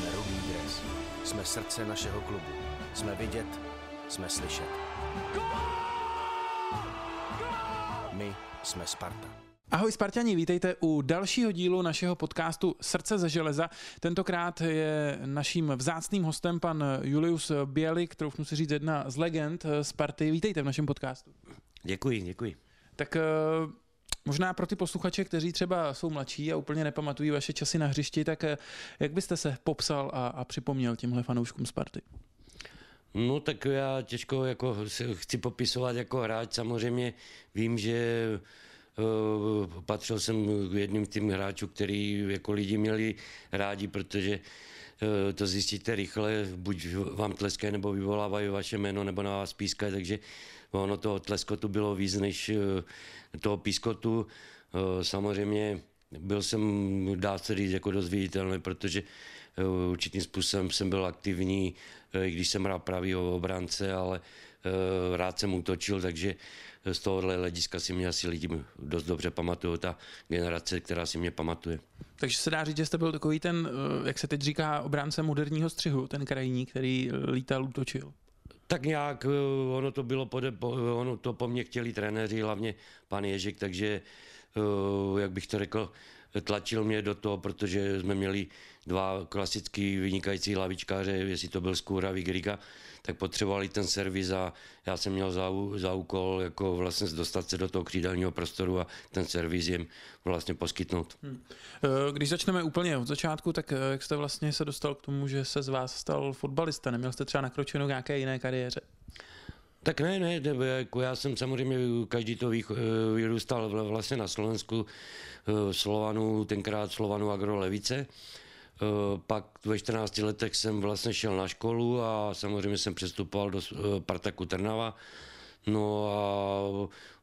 Jsme Rudý dres. Jsme srdce našeho klubu. Jsme vidět, jsme slyšet. My jsme Sparta. Ahoj Spartani, vítejte u dalšího dílu našeho podcastu Srdce ze železa. Tentokrát je naším vzácným hostem pan Julius Bělik, troufnu si říct jedna z legend Sparty. Vítejte v našem podcastu. Děkuji, děkuji. Tak eh, Možná pro ty posluchače, kteří třeba jsou mladší a úplně nepamatují vaše časy na hřišti, tak eh, jak byste se popsal a, a připomněl těmhle fanouškům Sparty? No tak já těžko jako chci popisovat jako hráč. Samozřejmě vím, že uh, patřil jsem k jedním tím hráčů, který jako lidi měli rádi, protože uh, to zjistíte rychle, buď vám tleskají nebo vyvolávají vaše jméno, nebo na vás pískají, takže ono toho tleskotu bylo víc než uh, toho pískotu. Uh, samozřejmě byl jsem, dá se říct, jako dost viditelný, protože eh, určitým způsobem jsem byl aktivní, eh, i když jsem hrál pravý obránce, ale eh, rád jsem útočil, takže z tohohle hlediska si mě asi lidi dost dobře pamatují, ta generace, která si mě pamatuje. Takže se dá říct, že jste byl takový ten, jak se teď říká, obránce moderního střihu, ten krajní, který lítal, útočil. Tak nějak ono to bylo, pode, ono to po mně chtěli trenéři, hlavně pan Ježek, takže Eh, jak bych to řekl, tlačil mě do toho, protože jsme měli dva klasický vynikající lavičkáře, jestli to byl Skůra, Vigriga, tak potřebovali ten servis a já jsem měl za, za úkol jako vlastně dostat se do toho křídelního prostoru a ten servis jim vlastně poskytnout. Hmm. Když začneme úplně od začátku, tak eh, jak jste vlastně se dostal k tomu, že se z vás stal fotbalista? Neměl jste třeba nakročeno nějaké jiné kariéře? Tak ne, ne, ne, jako já jsem samozřejmě, každý to eh, vyrůstal vlastně na Slovensku, eh, Slovanu, tenkrát Slovanu Agrolevice. Eh, pak ve 14 letech jsem vlastně šel na školu a samozřejmě jsem přestupoval do Partaku Trnava. No a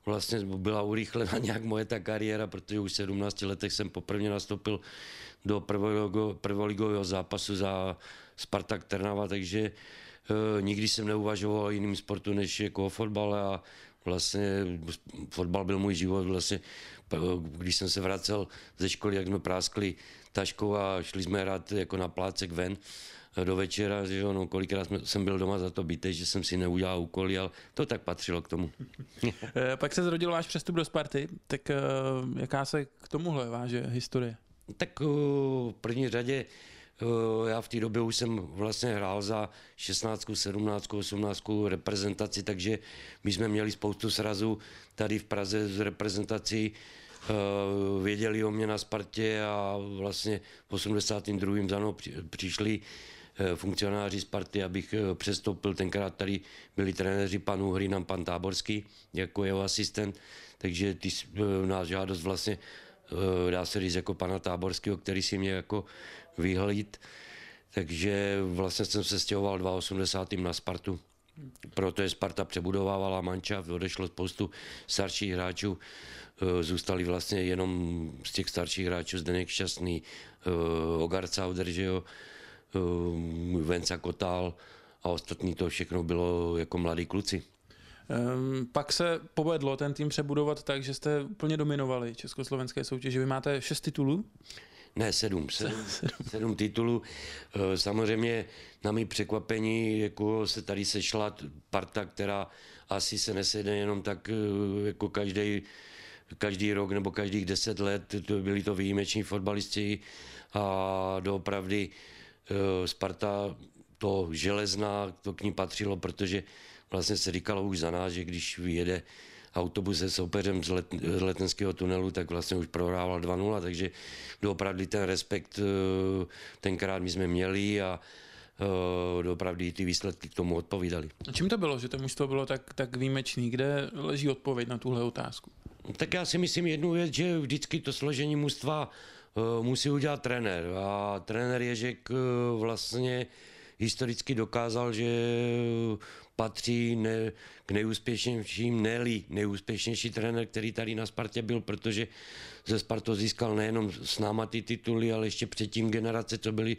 vlastně byla urychlena nějak moje ta kariéra, protože už v 17 letech jsem poprvé nastoupil do prvoligového zápasu za Spartak Trnava, takže Eh, nikdy jsem neuvažoval o jiným sportu než jako o fotbale a vlastně fotbal byl můj život. Vlastně, když jsem se vracel ze školy, jak jsme práskli taškou a šli jsme hrát jako na plácek ven eh, do večera, že ono, kolikrát jsem byl doma za to bytej, že jsem si neudělal úkoly, ale to tak patřilo k tomu. Eh, pak se zrodil váš přestup do Sparty, tak jaká se k tomuhle váže historie? Tak v první řadě Eh, já v té době už jsem vlastně hrál za 16, 17, 18 reprezentaci, takže my jsme měli spoustu srazů tady v Praze z reprezentací, eh, věděli o mě na Spartě a vlastně v 82. za mnou přišli eh, funkcionáři Sparty, abych přestoupil. Tenkrát tady byli trenéři pan Uhrinam, pan Táborský, jako jeho asistent, takže ty nás žádost vlastně dá se říct jako pana Táborského, který si mě jako vyhlíd. Takže vlastně jsem se stěhoval 82. na Spartu. Proto je Sparta přebudovávala manča, odešlo spoustu starších hráčů, e, zůstali vlastně jenom z těch starších hráčů Zdeněk Šťastný, e, Ogar Cauder, že jo, Venca Kotal a ostatní to všechno bylo jako mladí kluci. Um, pak se povedlo ten tým přebudovat tak, že jste úplně dominovali československé soutěže. Vy máte šest titulů? Ne, sedm. Sedm, sedm titulů. Eh, samozřejmě na mý překvapení jako se tady sešla parta, která asi se nesede jenom tak eh, jako každý každý rok nebo každých deset let, to byli to výjimeční fotbalisti a doopravdy eh, Sparta to železná, to k ní patřilo, protože vlastně se říkalo už za nás, že když vyjede autobus se soupeřem z, let, z letenského tunelu, tak vlastně už prohrával 2-0, takže doopravdy ten respekt eh, tenkrát my jsme měli a uh, doopravdy ty výsledky k tomu odpovídali. A čím to bylo, že to mužstvo bylo tak, tak výjimečný? Kde leží odpověď na tuhle otázku? Tak já si myslím jednu věc, že vždycky to složení mužstva uh, musí udělat trenér a trenér Ježek vlastně historicky dokázal, že patří ne, k nejúspěšnějším, ne nejúspěšnější trenér, který tady na Spartě byl, protože ze Sparto získal nejenom s náma ty tituly, ale ještě předtím generace, co byly,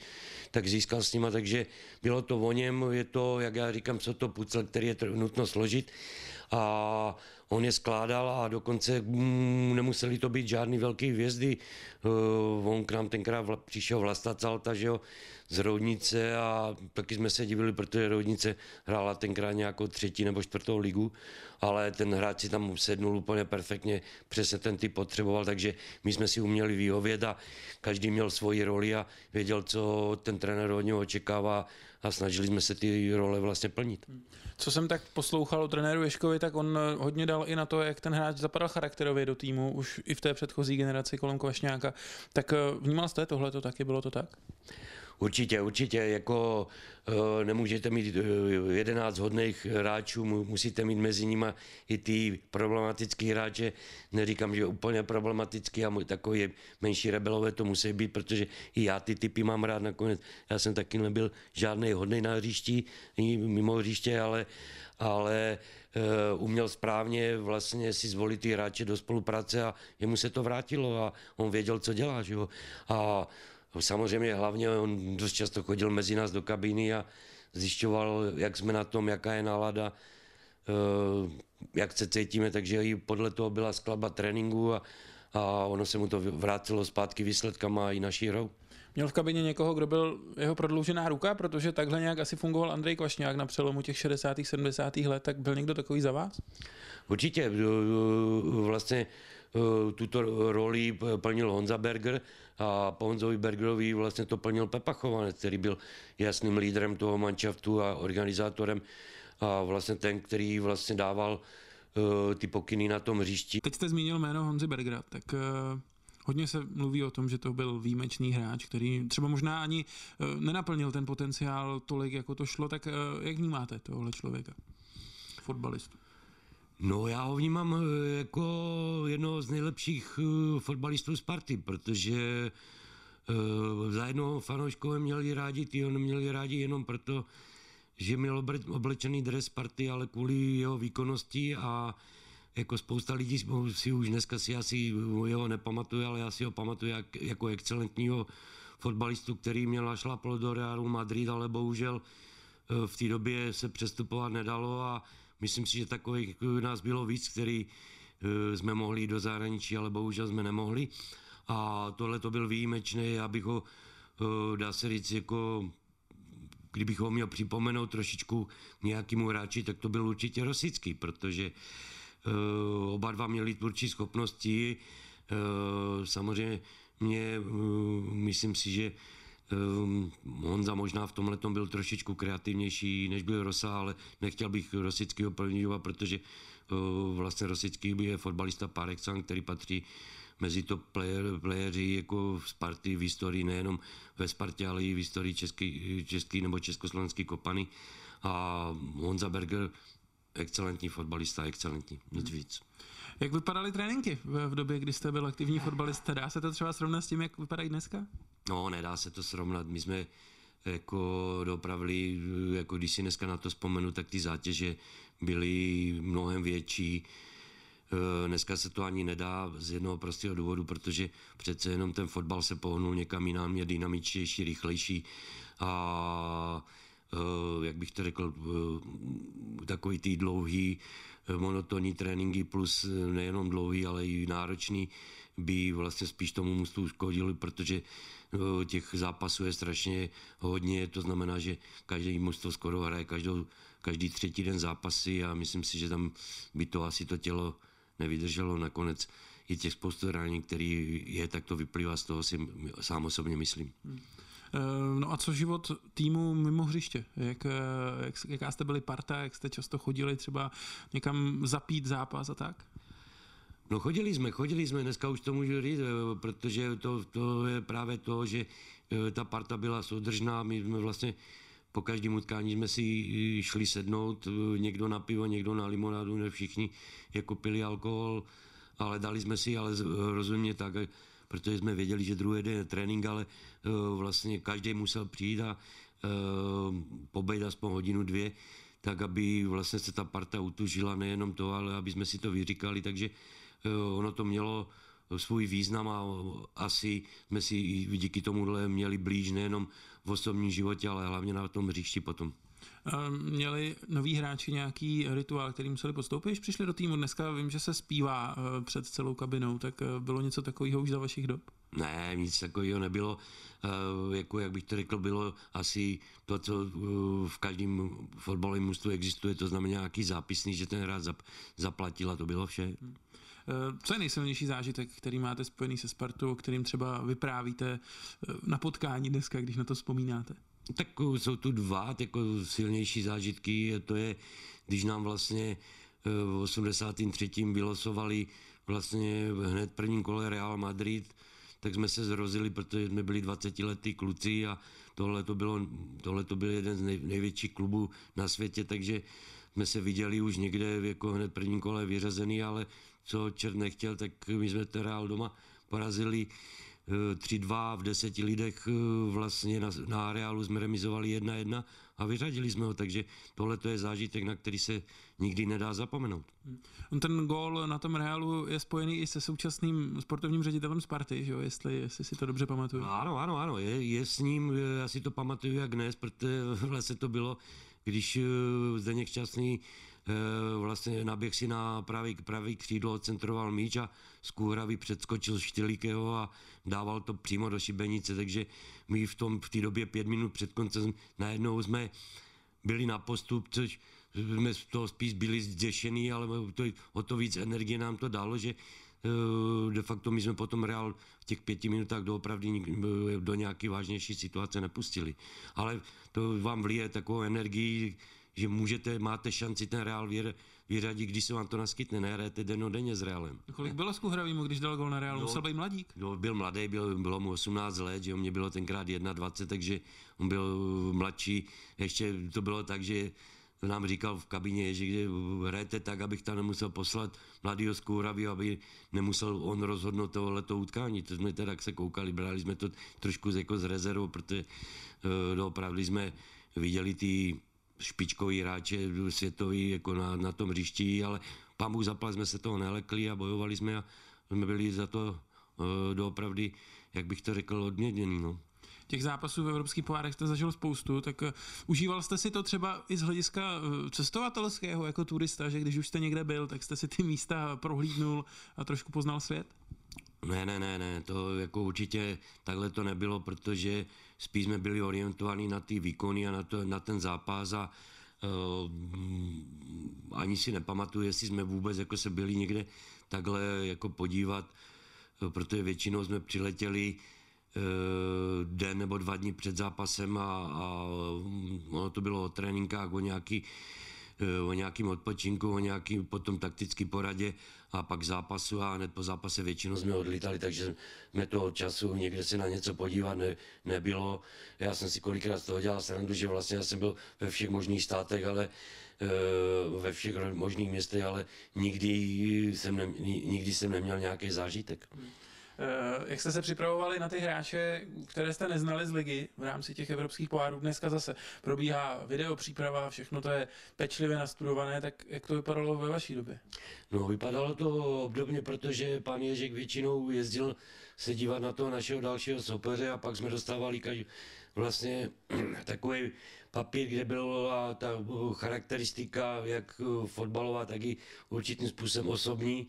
tak získal s nima, takže bylo to o něm, je to, jak já říkám, co to pucel, který je nutno složit a on je skládal a dokonce mm, nemuseli to být žádný velký hvězdy. Uh, on k nám tenkrát vla, přišel Vlasta Calta, že jo, z Roudnice a taky jsme se divili, protože Roudnice hrála tenkrát nějakou třetí nebo čtvrtou ligu, ale ten hráč si tam sednul úplně perfektně, přesně ten typ potřeboval, takže my jsme si uměli vyhovět a každý měl svoji roli a věděl, co ten trenér od něho očekává a snažili jsme se ty role vlastně plnit. Co jsem tak poslouchal o trenéru Ješkovi, tak on hodně dal i na to, jak ten hráč zapadal charakterově do týmu, už i v té předchozí generaci kolem Kvašňáka. Tak eh, vnímal jste tohle to taky, bylo to tak? Určitě, určitě, jako uh, nemůžete mít uh, 11 hodných hráčů, musíte mít mezi nimi i ty problematický hráče, neříkám, že úplně problematický a takový menší rebelové to musí být, protože i já ty typy mám rád nakonec. Já jsem taky nebyl žádný hodný na hřišti, mimo hřiště, ale, ale uh, uměl správně vlastně si zvolit ty hráče do spolupráce a jemu se to vrátilo a on věděl, co dělá. Že jo? A Samozřejmě hlavně on dost často chodil mezi nás do kabíny a zjišťoval, jak jsme na tom, jaká je nálada, eh, jak se cítíme, takže i podle toho byla skladba tréninku a, a ono se mu to vrátilo zpátky výsledkama i naší hrou. Měl v kabině někoho, kdo byl jeho prodloužená ruka, protože takhle nějak asi fungoval Andrej Kvašňák na přelomu těch 60. 70. let, tak byl někdo takový za vás? Určitě, vlastně Eh, tuto roli plnil Honza Berger a po Honzovi Bergerovi vlastně to plnil Pepa Chovanec, který byl jasným lídrem toho manšaftu a organizátorem a vlastně ten, který vlastně dával uh, ty pokyny na tom hřišti. Teď jste zmínil jméno Honzy Bergera, tak uh... Hodně se mluví o tom, že to byl výjimečný hráč, který třeba možná ani nenaplnil ten potenciál tolik, jako to šlo. Tak jak vnímáte tohle člověka, fotbalistu? No já ho vnímám eh, jako jednoho z nejlepších eh, fotbalistů Sparty, protože uh, za jednoho fanouškové měli rádi, ty ho neměli rádi jenom proto, že měl oblečený dres Sparty, ale kvůli jeho výkonnosti a jako spousta lidí si už dneska si asi jeho nepamatuje, ale já si ho pamatuju jak, jako excelentního fotbalistu, který měl našlaplo do Realu Madrid, ale bohužel v té době se přestupovat nedalo a Myslím si, že takových nás bylo víc, který eh, jsme mohli jít do zahraničí, ale bohužel jsme nemohli. A tohle to byl výjimečný, já bych ho, eh, dá se říct, jako kdybych ho měl připomenout trošičku nějakému hráči, tak to byl určitě Rosický, protože uh, oba dva měli tvůrčí schopnosti. Samozřejmě mě, myslím si, že Um, Honza možná v tomhle byl trošičku kreativnější, než byl Rosa, ale nechtěl bych Rosického plnit, protože uh, vlastně Rosický je fotbalista par excellence, který patří mezi to player, playeři jako v Sparty v historii, nejenom ve Spartě, ale i v historii český, český nebo československý kopany. A Honza Berger, excelentní fotbalista, excelentní, nic víc. Jak vypadaly tréninky v době, kdy jste byl aktivní fotbalista? Dá se to třeba srovnat s tím, jak vypadají dneska? No, nedá se to srovnat. My jsme jako dopravili, jako když si dneska na to vzpomenu, tak ty zátěže byly mnohem větší. E, dneska se to ani nedá z jednoho prostého důvodu, protože přece jenom ten fotbal se pohnul někam jinam, je dynamičtější, rychlejší a e, jak bych to řekl, e, takový ty dlouhý monotonní tréninky plus nejenom dlouhý, ale i náročný by vlastně spíš tomu mužstvu škodili, protože Eh, těch zápasů je strašně hodně, to znamená, že každý mužstvo skoro hraje každou, každý třetí den zápasy a myslím si, že tam by to asi to tělo nevydrželo nakonec je těch spoustu zranění, který je, tak to vyplývá z toho si sám osobně myslím. Hmm. No a co život týmu mimo hřiště? Jak, eh, jak, jaká jste byli parta, jak jste často chodili třeba někam zapít zápas a tak? No chodili jsme, chodili jsme, dneska už to můžu říct, eh, protože to, to je právě to, že eh, ta parta byla soudržná, my jsme vlastně po každém utkání jsme si eh, šli sednout, někdo na pivo, někdo na limonádu, ne všichni jako pili alkohol, ale dali jsme si, ale rozumně tak, protože jsme věděli, že druhý den je trénink, ale vlastně každý musel přijít a pobejt aspoň hodinu, dvě, tak aby vlastně se ta parta utužila nejenom to, ale aby jsme si to vyříkali, takže Eh, ono to mělo svůj význam a asi jsme si díky tomuhle měli blíž nejenom v osobním životě, ale hlavně na tom hřišti potom. Měli noví hráči nějaký rituál, který museli podstoupit, když přišli do týmu? Dneska vím, že se zpívá eh, před celou kabinou, tak eh, bylo něco takového už za vašich dob? Ne, nic takového nebylo. Eh, jako, jak bych to řekl, bylo asi to, co v každém fotbalovém mužstvu existuje, to znamená nějaký zápisný, že ten hráč zaplatil a to bylo vše. Hmm. Co je nejsilnější zážitek, který máte spojený se Spartou, o kterým třeba vyprávíte na potkání dneska, když na to vzpomínáte? Tak jsou tu dva jako silnější zážitky. To je, když nám vlastně eh, v 83. vylosovali vlastně hned prvním kole Real Madrid, tak jsme se zrozili, protože jsme byli 20 letý kluci a tohle to, bylo, tohle to byl jeden z nej, největších klubů na světě, takže jsme se viděli už někde jako hned prvním kole vyřazený, ale co čert nechtěl, tak my jsme ten Real doma porazili 3-2 v deseti lidech eh, vlastně na, na areálu jsme remizovali 1-1 a vyřadili jsme ho, takže tohle to je zážitek, na který se nikdy nedá zapomenout. On ten gól na tom reálu je spojený i se současným sportovním ředitelem Sparty, že jo? Jestli, jestli si to dobře pamatuju. Ano, ano, ano, je, je s ním, já si to pamatuju jak dnes, protože vlastně to bylo, když eh, Zdeněk Šťastný Eh, vlastně naběh si na pravý, pravý křídlo, centroval míč a z kůhravy předskočil Štylíkeho a dával to přímo do šibenice, takže my v tom v té době pět minut před koncem najednou jsme byli na postup, což jsme z toho spíš byli zděšený, ale to, o to víc energie nám to dalo, že eh, de facto my jsme potom Real v těch pěti minutách doopravdy do nějaké vážnější situace nepustili. Ale to vám vlije takovou energii, že můžete, máte šanci ten Real vyřadit, když se vám to naskytne, nehrajete denně s Realem. Kolik bylo s Kuhravým, když dal gol na Real? No, Musel být mladík? No, byl mladý, byl, bylo mu 18 let, že mě bylo tenkrát 21, takže on byl mladší. Ještě to bylo tak, že nám říkal v kabině, že kde hrajete tak, abych tam nemusel poslat mladýho z Kůhravy, aby nemusel on rozhodnout tohleto utkání. To jsme teda se koukali, brali jsme to trošku jako z rezervou, protože uh, opravdu jsme viděli ty špičkový hráče světový jako na, na tom hřišti, ale pán Bůh zapal, jsme se toho nelekli a bojovali jsme a jsme byli za to uh, doopravdy, jak bych to řekl, odměněný. No. Těch zápasů v evropských pohárech jste zažil spoustu, tak uh, užíval jste si to třeba i z hlediska uh, cestovatelského jako turista, že když už jste někde byl, tak jste si ty místa prohlídnul a trošku poznal svět? Ne, ne, ne, ne, to jako určitě takhle to nebylo, protože spíš jsme byli orientovaní na ty výkony a na, to, na ten zápas a uh, ani si nepamatuju, jestli jsme vůbec jako se byli někde takhle jako podívat, uh, protože většinou jsme přiletěli uh, den nebo dva dny před zápasem a, a ono to bylo o tréninkách, o nějaký Eh, o nějakým odpočinku, o nějakým potom taktický poradě a pak zápasu a hned po zápase většinou jsme odlítali, takže jsme toho času někde se na něco podívat ne, nebylo. Já jsem si kolikrát z toho dělal srandu, že vlastně já jsem byl ve všech možných státech, ale eh, ve všech možných městech, ale nikdy jsem, ne, nikdy jsem neměl nějaký zážitek. Hmm. Eh, jak jste se připravovali na ty hráče, které jste neznali z ligy v rámci těch evropských pohárů? Dneska zase probíhá video příprava, všechno to je pečlivě nastudované, tak jak to vypadalo ve vaší době? No, vypadalo to obdobně, protože pan Ježek většinou jezdil se dívat na toho našeho dalšího soupeře a pak jsme dostávali každý, vlastně takový papír, kde byla ta charakteristika, jak fotbalová, tak i určitým způsobem osobní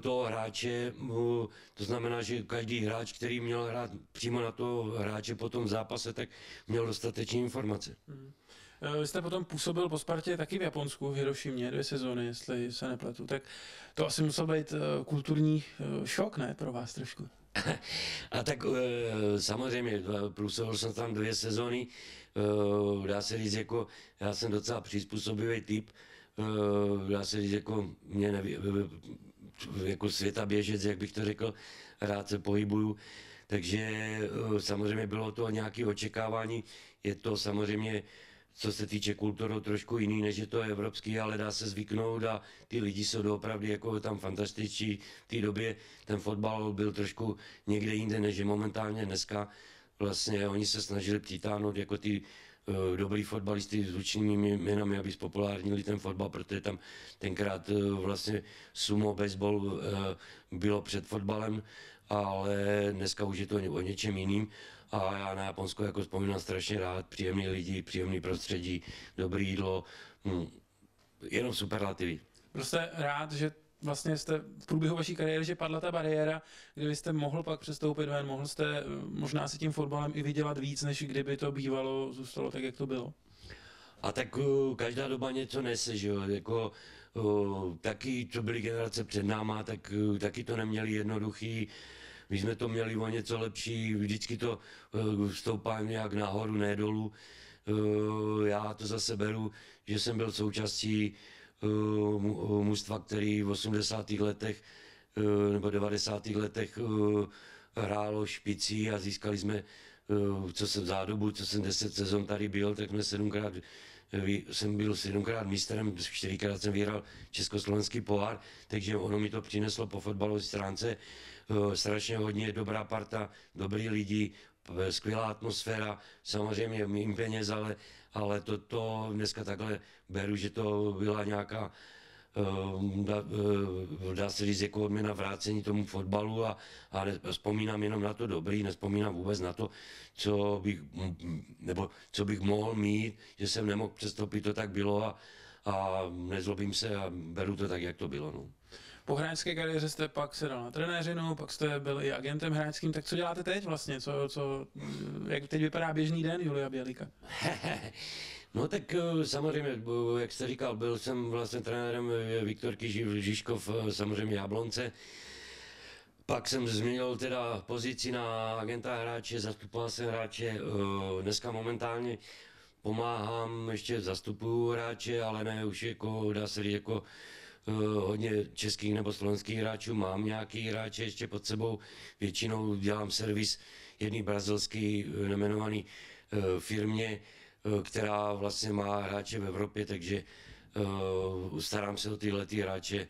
toho hráče. Eh, to znamená, že každý hráč, který měl hrát přímo na toho hráče po tom zápase, tak měl dostatečné informace. Hmm. Vy jste potom působil po Spartě taky v Japonsku, v Hirošimě, dvě sezóny, jestli se nepletu. Tak to asi musel být kulturní šok, ne, pro vás trošku? A tak samozřejmě, působil jsem tam dvě sezóny, dá se říct, jako já jsem docela přizpůsobivý typ, dá se říct, jako mě neví, jako světa běžec, jak bych to řekl, rád se pohybuju. Takže eh, samozřejmě bylo to nějaké očekávání. Je to samozřejmě, co se týče kultury, trošku jiný, než je to evropský, ale dá se zvyknout a ty lidi jsou opravdu jako tam fantastičtí. V té době ten fotbal byl trošku někde jinde, než je momentálně dneska. Vlastně oni se snažili přitáhnout jako ty dobrý fotbalisty s zvučnými jménami, aby spopulárnili ten fotbal, protože tam tenkrát eh, vlastně sumo baseball eh, bylo před fotbalem ale dneska už je to o něčem jiným a já na Japonsko jako vzpomínám strašně rád, příjemný lidi, příjemný prostředí, dobrý jídlo, hm, jenom superlativy. Prostě rád, že vlastně jste v průběhu vaší kariéry, že padla ta bariéra, kde jste mohl pak přestoupit ven, mohl jste eh, možná si tím fotbalem i vydělat víc, než kdyby to bývalo, zůstalo tak, jak to bylo. A tak uh, každá doba něco nese, že jo, jako uh, taky, co byly generace před náma, tak uh, taky to neměli jednoduchý, my jsme to měli o něco lepší, vždycky to stoupá nějak nahoru, ne dolů. Já to zase beru, že jsem byl součástí mužstva, který v 80. letech uh, nebo 90. letech hrálo špicí a získali jsme, co jsem za dobu, co jsem 10 sezon tady byl, tak jsme sedmkrát jsem byl sedmkrát mistrem, čtyřikrát jsem vyhrál československý pohár, takže ono mi to přineslo po fotbalové stránce strašně hodně dobrá parta, dobrý lidi, skvělá atmosféra, samozřejmě mým peněz, ale, ale to, to dneska takhle beru, že to byla nějaká dá, dá se říct jako odměna vrácení tomu fotbalu a, a vzpomínám jenom na to dobrý, nespomínám vůbec na to, co bych, nebo co bych mohl mít, že jsem nemohl přestoupit, to tak bylo a, a nezlobím se a beru to tak, jak to bylo. No. Po hráčské kariéře jste pak se dal na trenéřinu, pak jste byl i agentem hráčským, tak co děláte teď vlastně? Co, co, jak teď vypadá běžný den Julia Bělíka? No tak eh, samozřejmě, eh, jak jste říkal, byl jsem vlastně trenérem eh, Viktorky Žižkov, samozřejmě Jablonce. Pak jsem změnil teda pozici na agenta hráče, zastupoval jsem hráče. Dneska momentálně pomáhám, ještě zastupuju hráče, ale ne už jako, dá se říct, jako hodně českých nebo slovenských hráčů. Mám nějaký hráče ještě pod sebou. Většinou dělám servis jedný brazilský nemenovaný firmě, Eh, která vlastně má hráče v Evropě, takže starám se o tyhle ty hráče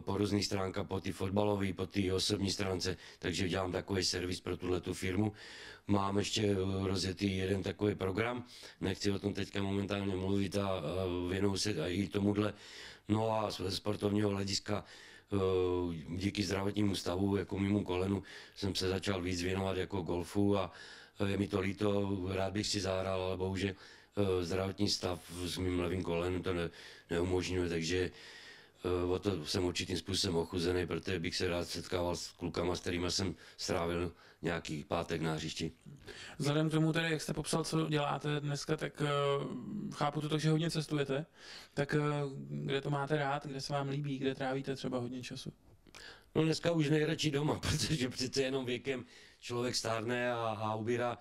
po různých stránkách, po ty fotbalové, po ty osobní stránce, takže dělám takový servis pro tuhle tu firmu. Mám ještě rozjetý jeden takový program, nechci o tom teďka momentálně mluvit a, věnuju se i tomuhle. No a z sportovního hlediska díky zdravotnímu stavu, jako mimo kolenu, jsem se začal víc věnovat jako golfu a, je mi to líto, rád bych si zahrál, ale bohužel eh, zdravotní stav s mým levým kolenem to ne, neumožňuje, takže eh, o to jsem určitým způsobem ochuzený, protože bych se rád setkával s klukama, s kterými jsem strávil nějaký pátek na hřišti. Vzhledem k tomu, tedy, jak jste popsal, co děláte dneska, tak uh, chápu to tak, že hodně cestujete. Tak uh, kde to máte rád, kde se vám líbí, kde trávíte třeba hodně času? No dneska už nejradši doma, protože přece jenom věkem člověk stárne a, a ubírá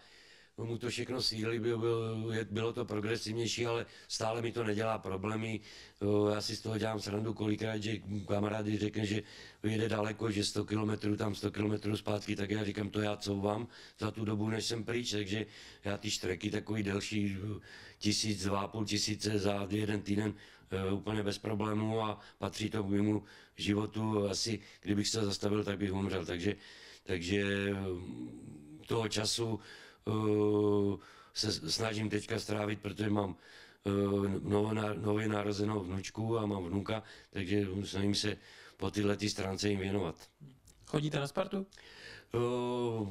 mu to všechno síly, by, byl, bylo to progresivnější, ale stále mi to nedělá problémy. Já si z toho dělám srandu kolikrát, že kamarád řekne, že jede daleko, že 100 km tam 100 km zpátky, tak já říkám, to já couvám za tu dobu, než jsem pryč, takže já ty štreky takový delší, tisíc, dva půl tisíce za jeden týden e, úplně bez problémů a patří to k mému životu. Asi kdybych se zastavil, tak bych umřel. Takže takže mm, toho času se snažím teďka strávit, protože mám uh, nově narozenou vnučku a mám vnuka, takže snažím se po tyhle ty stránce jim věnovat. Chodíte na Spartu? Uh,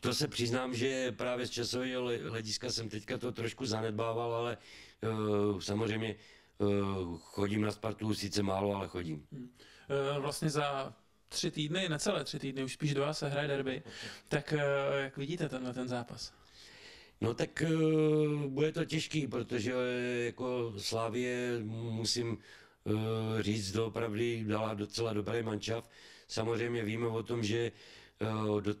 to se přiznám, že právě z časového hlediska jsem teďka to trošku zanedbával, ale uh, samozřejmě uh, chodím na Spartu, sice málo, ale chodím. Hmm. Vlastně za tři týdny, necelé tři týdny, už spíš dva se hraje derby. Tak eh, jak vidíte tenhle ten zápas? No tak uh, bude to těžký, protože jako Slávě musím uh, říct doopravdy dala docela dobrý mančav. Samozřejmě víme o tom, že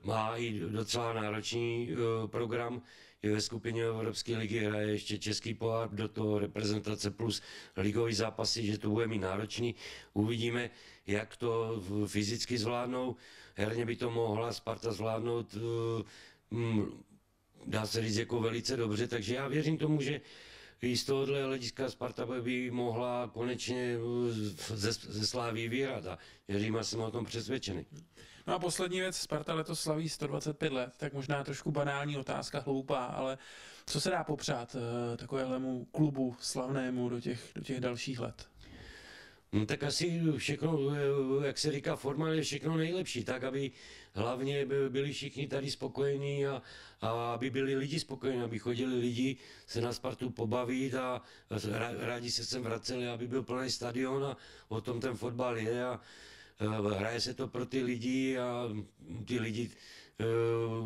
má i docela náročný program, je ve skupině Evropské ligy, hraje ještě Český pohár, do toho reprezentace plus ligový zápasy, že to bude mít náročný. Uvidíme, jak to fyzicky zvládnou. Herně by to mohla Sparta zvládnout, eh, mm, dá se říct, jako velice dobře, takže já věřím tomu, že i z tohohle hlediska Sparta by mohla konečně eh, ze, ze Sláví vyhrát a věřím a jsem o tom přesvědčený. No a poslední věc, Sparta letos slaví 125 let, tak možná trošku banální otázka, hloupá, ale co se dá popřát uh, takovéhlemu klubu slavnému do těch, do těch dalších let? No tak asi všechno, jak se říká, formálně všechno nejlepší, tak aby hlavně by- byli všichni tady spokojení a, a aby byli lidi spokojení, aby chodili lidi se na Spartu pobavit a rádi se sem vraceli, aby byl plný stadion a o tom ten fotbal je a eh, hraje se to pro ty lidi a ty lidi eh,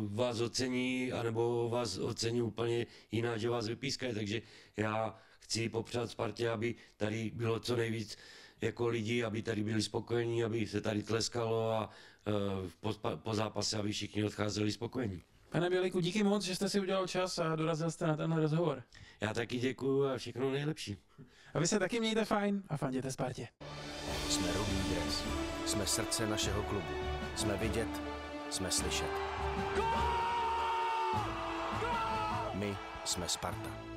vás ocení, anebo vás ocení úplně jinak, že vás vypískají, takže já chci popřát Spartě, aby tady bylo co nejvíc jako lidi, aby tady byli spokojení, aby se tady tleskalo a eh, po, po zápase, aby všichni odcházeli spokojení. Pane Běliku, díky moc, že jste si udělal čas a dorazil jste na tenhle rozhovor. Já taky děkuju a všechno nejlepší. A vy se taky mějte fajn a fanděte Spartě. Jsme rudý dres. Jsme srdce našeho klubu. Jsme vidět, jsme slyšet. My jsme Sparta.